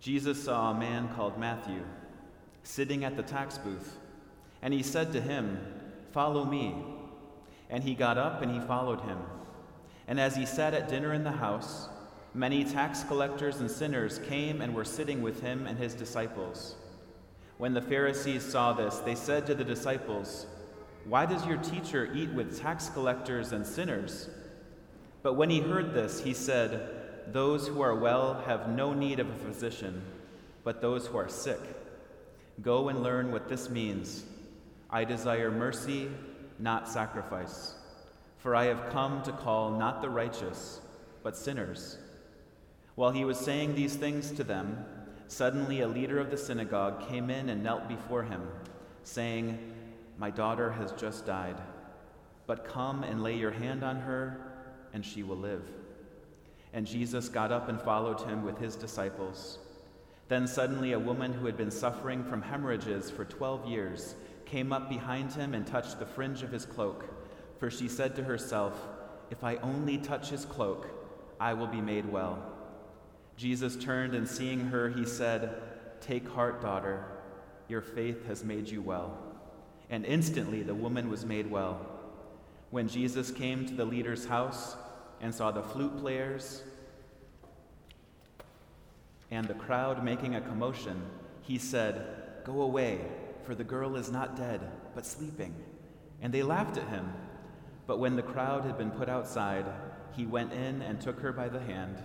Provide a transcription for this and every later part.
Jesus saw a man called Matthew sitting at the tax booth, and he said to him, Follow me. And he got up and he followed him. And as he sat at dinner in the house, many tax collectors and sinners came and were sitting with him and his disciples. When the Pharisees saw this, they said to the disciples, Why does your teacher eat with tax collectors and sinners? But when he heard this, he said, Those who are well have no need of a physician, but those who are sick. Go and learn what this means. I desire mercy, not sacrifice. For I have come to call not the righteous, but sinners. While he was saying these things to them, suddenly a leader of the synagogue came in and knelt before him, saying, My daughter has just died, but come and lay your hand on her, and she will live. And Jesus got up and followed him with his disciples. Then suddenly a woman who had been suffering from hemorrhages for 12 years came up behind him and touched the fringe of his cloak. For she said to herself, If I only touch his cloak, I will be made well. Jesus turned and seeing her, he said, Take heart, daughter, your faith has made you well. And instantly the woman was made well. When Jesus came to the leader's house and saw the flute players and the crowd making a commotion, he said, Go away, for the girl is not dead, but sleeping. And they laughed at him. But when the crowd had been put outside, he went in and took her by the hand,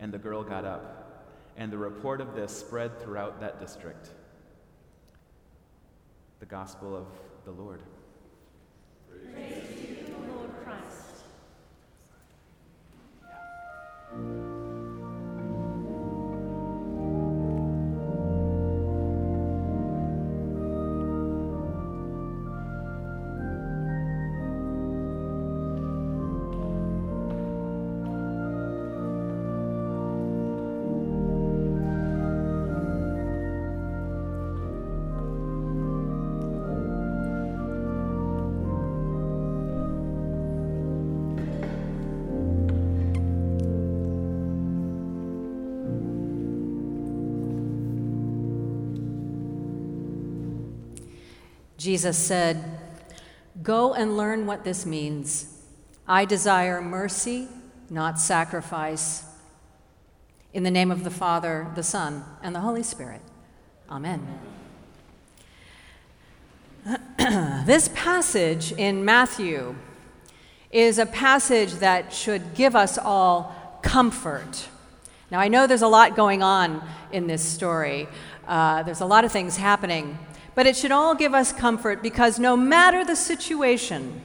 and the girl got up. And the report of this spread throughout that district. The Gospel of the Lord. Jesus said, Go and learn what this means. I desire mercy, not sacrifice. In the name of the Father, the Son, and the Holy Spirit. Amen. this passage in Matthew is a passage that should give us all comfort. Now, I know there's a lot going on in this story, uh, there's a lot of things happening. But it should all give us comfort because no matter the situation,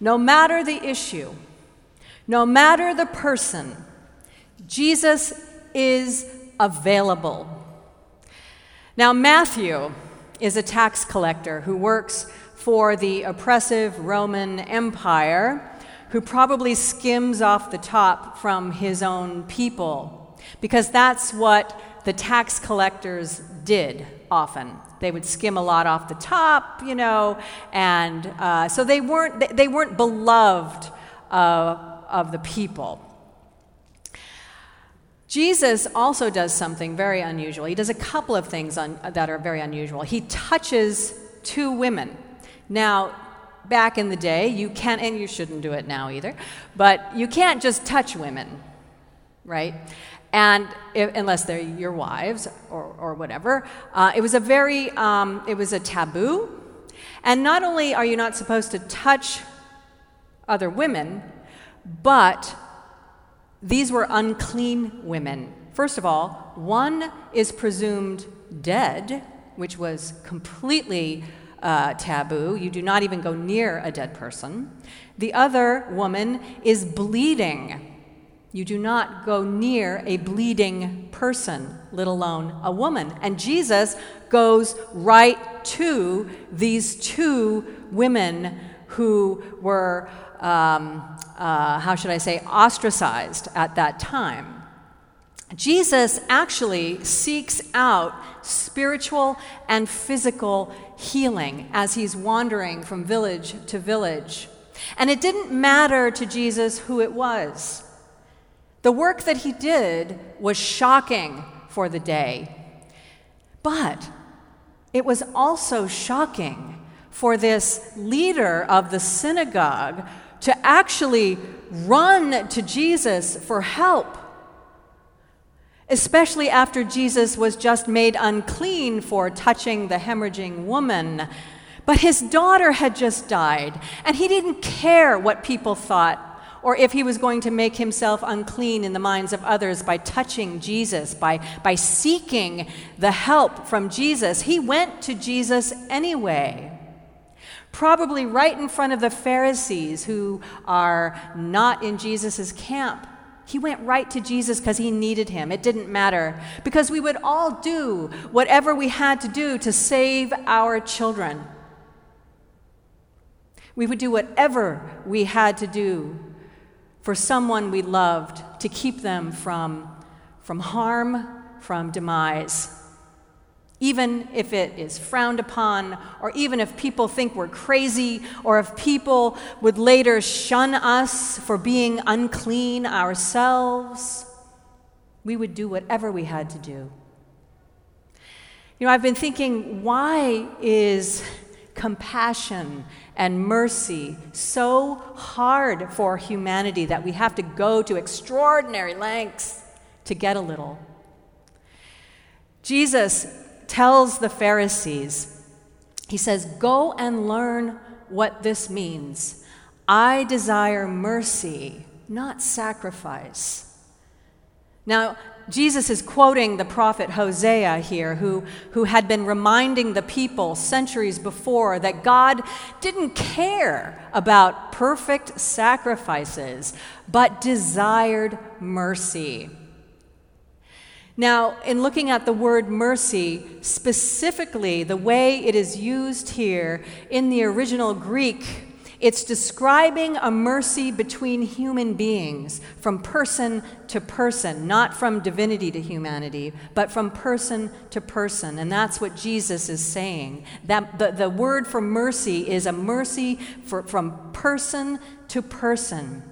no matter the issue, no matter the person, Jesus is available. Now, Matthew is a tax collector who works for the oppressive Roman Empire, who probably skims off the top from his own people, because that's what the tax collectors did often. They would skim a lot off the top, you know, and uh, so they weren't, they, weren't beloved uh, of the people. Jesus also does something very unusual. He does a couple of things on, that are very unusual. He touches two women. Now, back in the day, you can't, and you shouldn't do it now either, but you can't just touch women, right? And if, unless they're your wives or, or whatever, uh, it was a very, um, it was a taboo. And not only are you not supposed to touch other women, but these were unclean women. First of all, one is presumed dead, which was completely uh, taboo. You do not even go near a dead person. The other woman is bleeding you do not go near a bleeding person, let alone a woman. And Jesus goes right to these two women who were, um, uh, how should I say, ostracized at that time. Jesus actually seeks out spiritual and physical healing as he's wandering from village to village. And it didn't matter to Jesus who it was. The work that he did was shocking for the day. But it was also shocking for this leader of the synagogue to actually run to Jesus for help, especially after Jesus was just made unclean for touching the hemorrhaging woman. But his daughter had just died, and he didn't care what people thought or if he was going to make himself unclean in the minds of others by touching Jesus, by, by seeking the help from Jesus. He went to Jesus anyway. Probably right in front of the Pharisees who are not in Jesus' camp. He went right to Jesus because he needed him. It didn't matter. Because we would all do whatever we had to do to save our children. We would do whatever we had to do for someone we loved to keep them from, from harm, from demise. Even if it is frowned upon, or even if people think we're crazy, or if people would later shun us for being unclean ourselves, we would do whatever we had to do. You know, I've been thinking, why is compassion and mercy so hard for humanity that we have to go to extraordinary lengths to get a little. Jesus tells the Pharisees, He says, Go and learn what this means. I desire mercy, not sacrifice. Now, Jesus is quoting the prophet Hosea here, who, who had been reminding the people centuries before that God didn't care about perfect sacrifices, but desired mercy. Now, in looking at the word mercy, specifically the way it is used here in the original Greek, it's describing a mercy between human beings, from person to person, not from divinity to humanity, but from person to person. And that's what Jesus is saying. That the, the word for mercy is a mercy for, from person to person.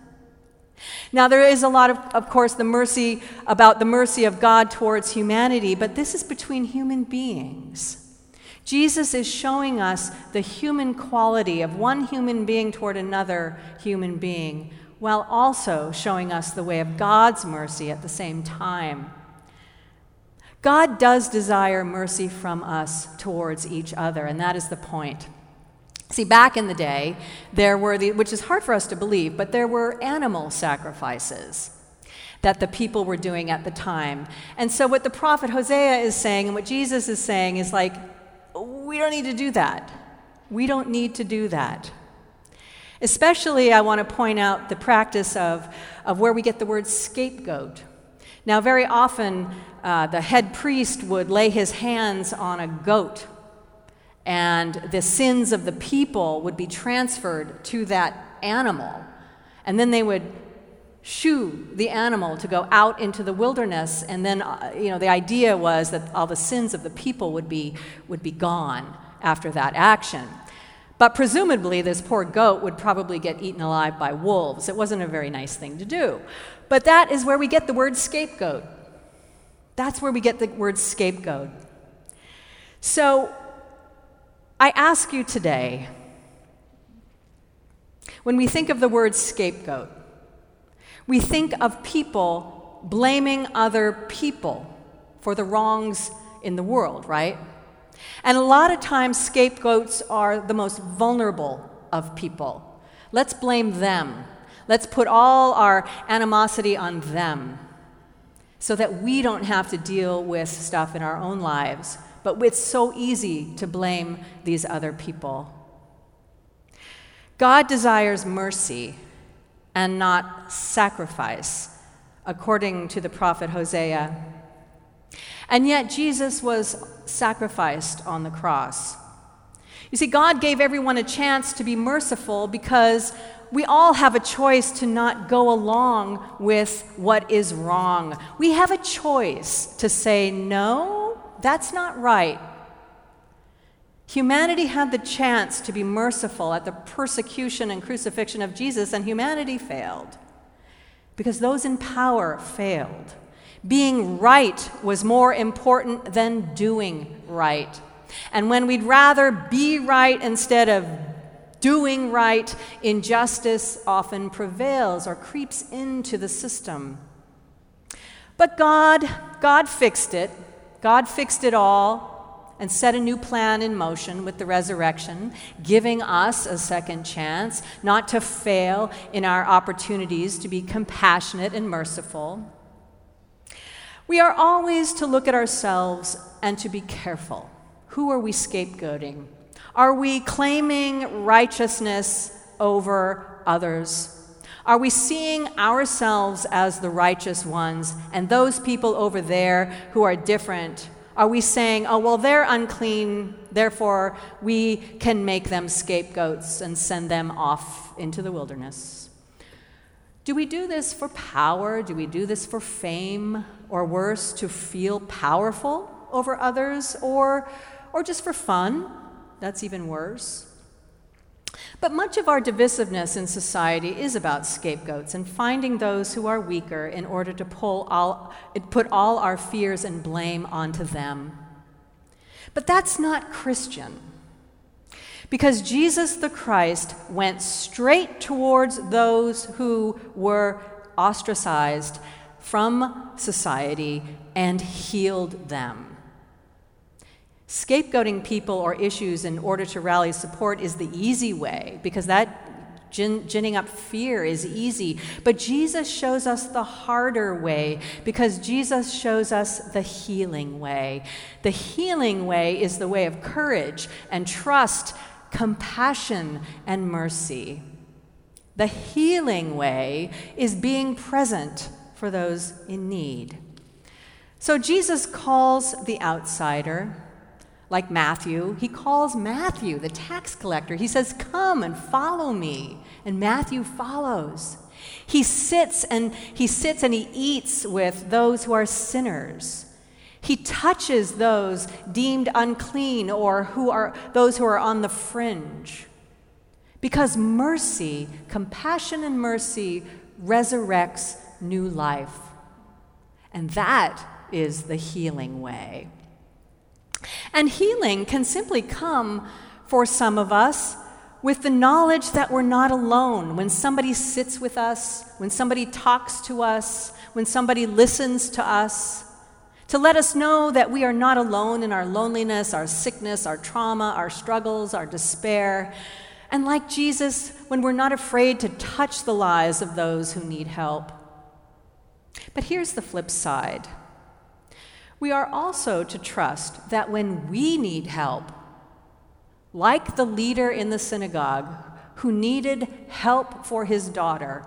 Now, there is a lot of, of course, the mercy about the mercy of God towards humanity, but this is between human beings. Jesus is showing us the human quality of one human being toward another human being, while also showing us the way of God's mercy at the same time. God does desire mercy from us towards each other, and that is the point. See, back in the day, there were the, which is hard for us to believe, but there were animal sacrifices that the people were doing at the time. And so, what the prophet Hosea is saying and what Jesus is saying is like, we don't need to do that. We don't need to do that. Especially, I want to point out the practice of, of where we get the word scapegoat. Now, very often, uh, the head priest would lay his hands on a goat, and the sins of the people would be transferred to that animal. And then they would shoo the animal to go out into the wilderness and then uh, you know the idea was that all the sins of the people would be would be gone after that action. But presumably this poor goat would probably get eaten alive by wolves. It wasn't a very nice thing to do. But that is where we get the word scapegoat. That's where we get the word scapegoat. So i ask you today when we think of the word scapegoat we think of people blaming other people for the wrongs in the world, right? And a lot of times, scapegoats are the most vulnerable of people. Let's blame them. Let's put all our animosity on them so that we don't have to deal with stuff in our own lives. But it's so easy to blame these other people. God desires mercy and not sacrifice, according to the prophet Hosea. And yet, Jesus was sacrificed on the cross. You see, God gave everyone a chance to be merciful because we all have a choice to not go along with what is wrong. We have a choice to say, no, that's not right. Humanity had the chance to be merciful at the persecution and crucifixion of Jesus, and humanity failed because those in power failed. Being right was more important than doing right. And when we'd rather be right instead of doing right, injustice often prevails or creeps into the system. But God, God fixed it. God fixed it all and set a new plan in motion with the resurrection, giving us a second chance not to fail in our opportunities to be compassionate and merciful. We are always to look at ourselves and to be careful. Who are we scapegoating? Are we claiming righteousness over others? Are we seeing ourselves as the righteous ones and those people over there who are different? Are we saying, oh, well, they're unclean, therefore we can make them scapegoats and send them off into the wilderness? Do we do this for power? Do we do this for fame? Or worse, to feel powerful over others? Or, or just for fun? That's even worse. But much of our divisiveness in society is about scapegoats and finding those who are weaker in order to pull all, put all our fears and blame onto them. But that's not Christian. Because Jesus the Christ went straight towards those who were ostracized from society and healed them. Scapegoating people or issues in order to rally support is the easy way because that gin, ginning up fear is easy. But Jesus shows us the harder way because Jesus shows us the healing way. The healing way is the way of courage and trust, compassion and mercy. The healing way is being present for those in need. So Jesus calls the outsider like Matthew, he calls Matthew, the tax collector. He says, Come and follow me. And Matthew follows. He sits and he sits and he eats with those who are sinners. He touches those deemed unclean or who are those who are on the fringe. Because mercy, compassion and mercy resurrects new life. And that is the healing way. And healing can simply come for some of us with the knowledge that we're not alone. When somebody sits with us, when somebody talks to us, when somebody listens to us, to let us know that we are not alone in our loneliness, our sickness, our trauma, our struggles, our despair. And like Jesus, when we're not afraid to touch the lives of those who need help. But here's the flip side we are also to trust that when we need help, like the leader in the synagogue who needed help for his daughter,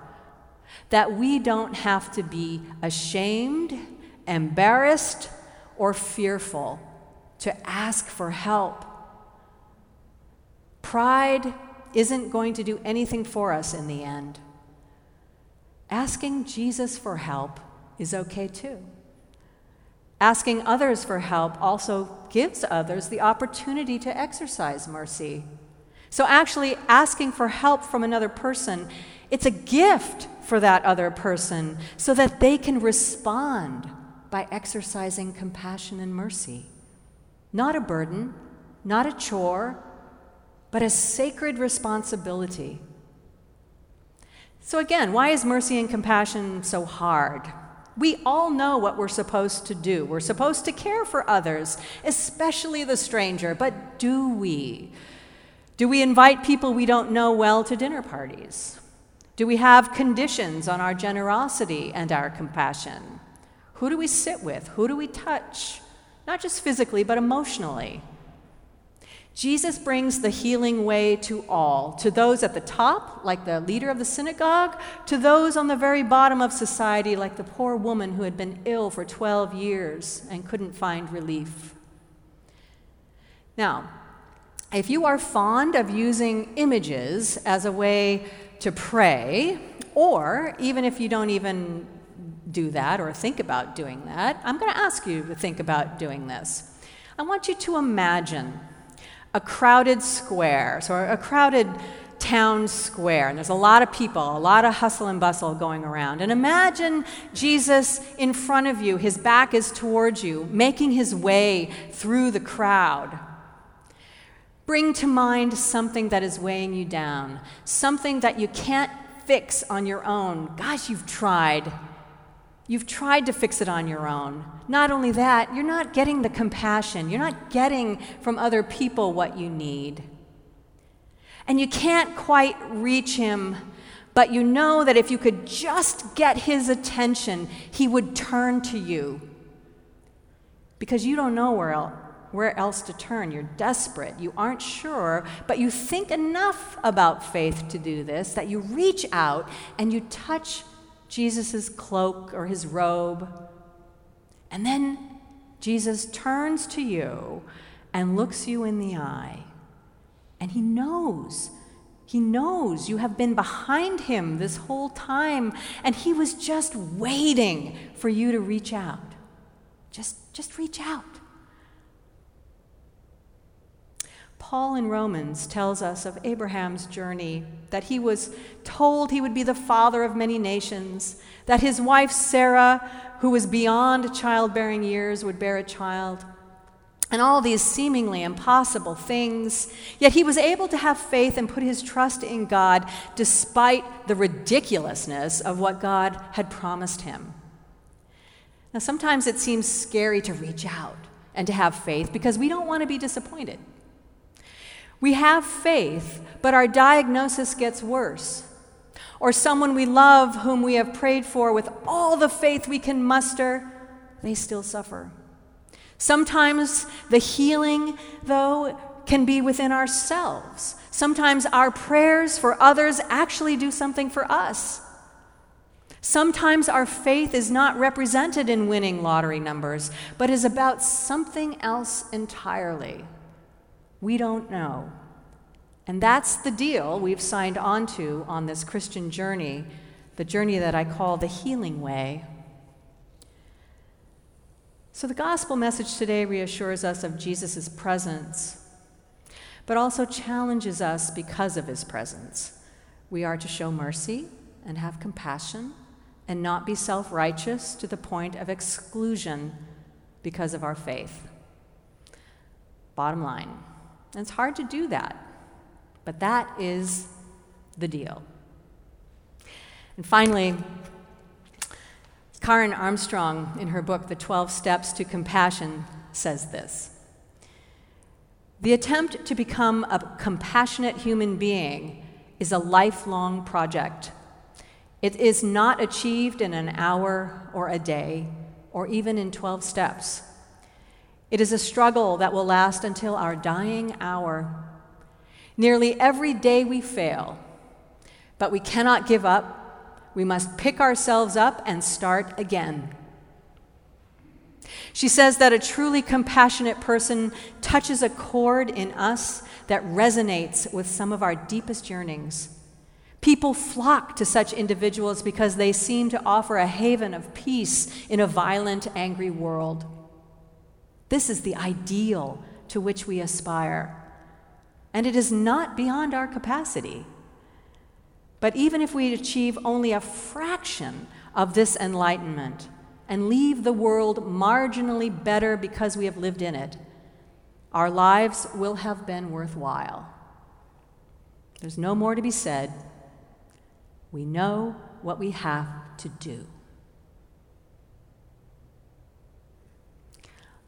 that we don't have to be ashamed, embarrassed, or fearful to ask for help. Pride isn't going to do anything for us in the end. Asking Jesus for help is okay too. Asking others for help also gives others the opportunity to exercise mercy. So, actually, asking for help from another person, it's a gift for that other person so that they can respond by exercising compassion and mercy. Not a burden, not a chore, but a sacred responsibility. So, again, why is mercy and compassion so hard? We all know what we're supposed to do. We're supposed to care for others, especially the stranger, but do we? Do we invite people we don't know well to dinner parties? Do we have conditions on our generosity and our compassion? Who do we sit with? Who do we touch? Not just physically, but emotionally. Jesus brings the healing way to all, to those at the top, like the leader of the synagogue, to those on the very bottom of society, like the poor woman who had been ill for 12 years and couldn't find relief. Now, if you are fond of using images as a way to pray, or even if you don't even do that or think about doing that, I'm going to ask you to think about doing this. I want you to imagine a crowded square, so a crowded town square, and there's a lot of people, a lot of hustle and bustle going around. And imagine Jesus in front of you, his back is towards you, making his way through the crowd. Bring to mind something that is weighing you down, something that you can't fix on your own. Gosh, you've tried. You've tried to fix it on your own. Not only that, you're not getting the compassion. You're not getting from other people what you need. And you can't quite reach him, but you know that if you could just get his attention, he would turn to you. Because you don't know where else, where else to turn. You're desperate. You aren't sure, but you think enough about faith to do this that you reach out and you touch Jesus' cloak or his robe. And then Jesus turns to you and looks you in the eye. And he knows. He knows you have been behind him this whole time, and he was just waiting for you to reach out. Just, just reach out. Paul in Romans tells us of Abraham's journey that he was told he would be the father of many nations, that his wife Sarah, who was beyond childbearing years, would bear a child, and all these seemingly impossible things. Yet he was able to have faith and put his trust in God despite the ridiculousness of what God had promised him. Now, sometimes it seems scary to reach out and to have faith because we don't want to be disappointed. We have faith, but our diagnosis gets worse. Or someone we love, whom we have prayed for with all the faith we can muster, they still suffer. Sometimes the healing, though, can be within ourselves. Sometimes our prayers for others actually do something for us. Sometimes our faith is not represented in winning lottery numbers, but is about something else entirely. We don't know. And that's the deal we've signed on to on this Christian journey, the journey that I call the healing way. So, the gospel message today reassures us of Jesus' presence, but also challenges us because of his presence. We are to show mercy and have compassion and not be self righteous to the point of exclusion because of our faith. Bottom line. And it's hard to do that, but that is the deal. And finally, Karen Armstrong, in her book, The 12 Steps to Compassion, says this The attempt to become a compassionate human being is a lifelong project. It is not achieved in an hour or a day or even in 12 steps. It is a struggle that will last until our dying hour. Nearly every day we fail, but we cannot give up. We must pick ourselves up and start again. She says that a truly compassionate person touches a chord in us that resonates with some of our deepest yearnings. People flock to such individuals because they seem to offer a haven of peace in a violent, angry world. This is the ideal to which we aspire. And it is not beyond our capacity. But even if we achieve only a fraction of this enlightenment and leave the world marginally better because we have lived in it, our lives will have been worthwhile. There's no more to be said. We know what we have to do.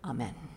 Amen.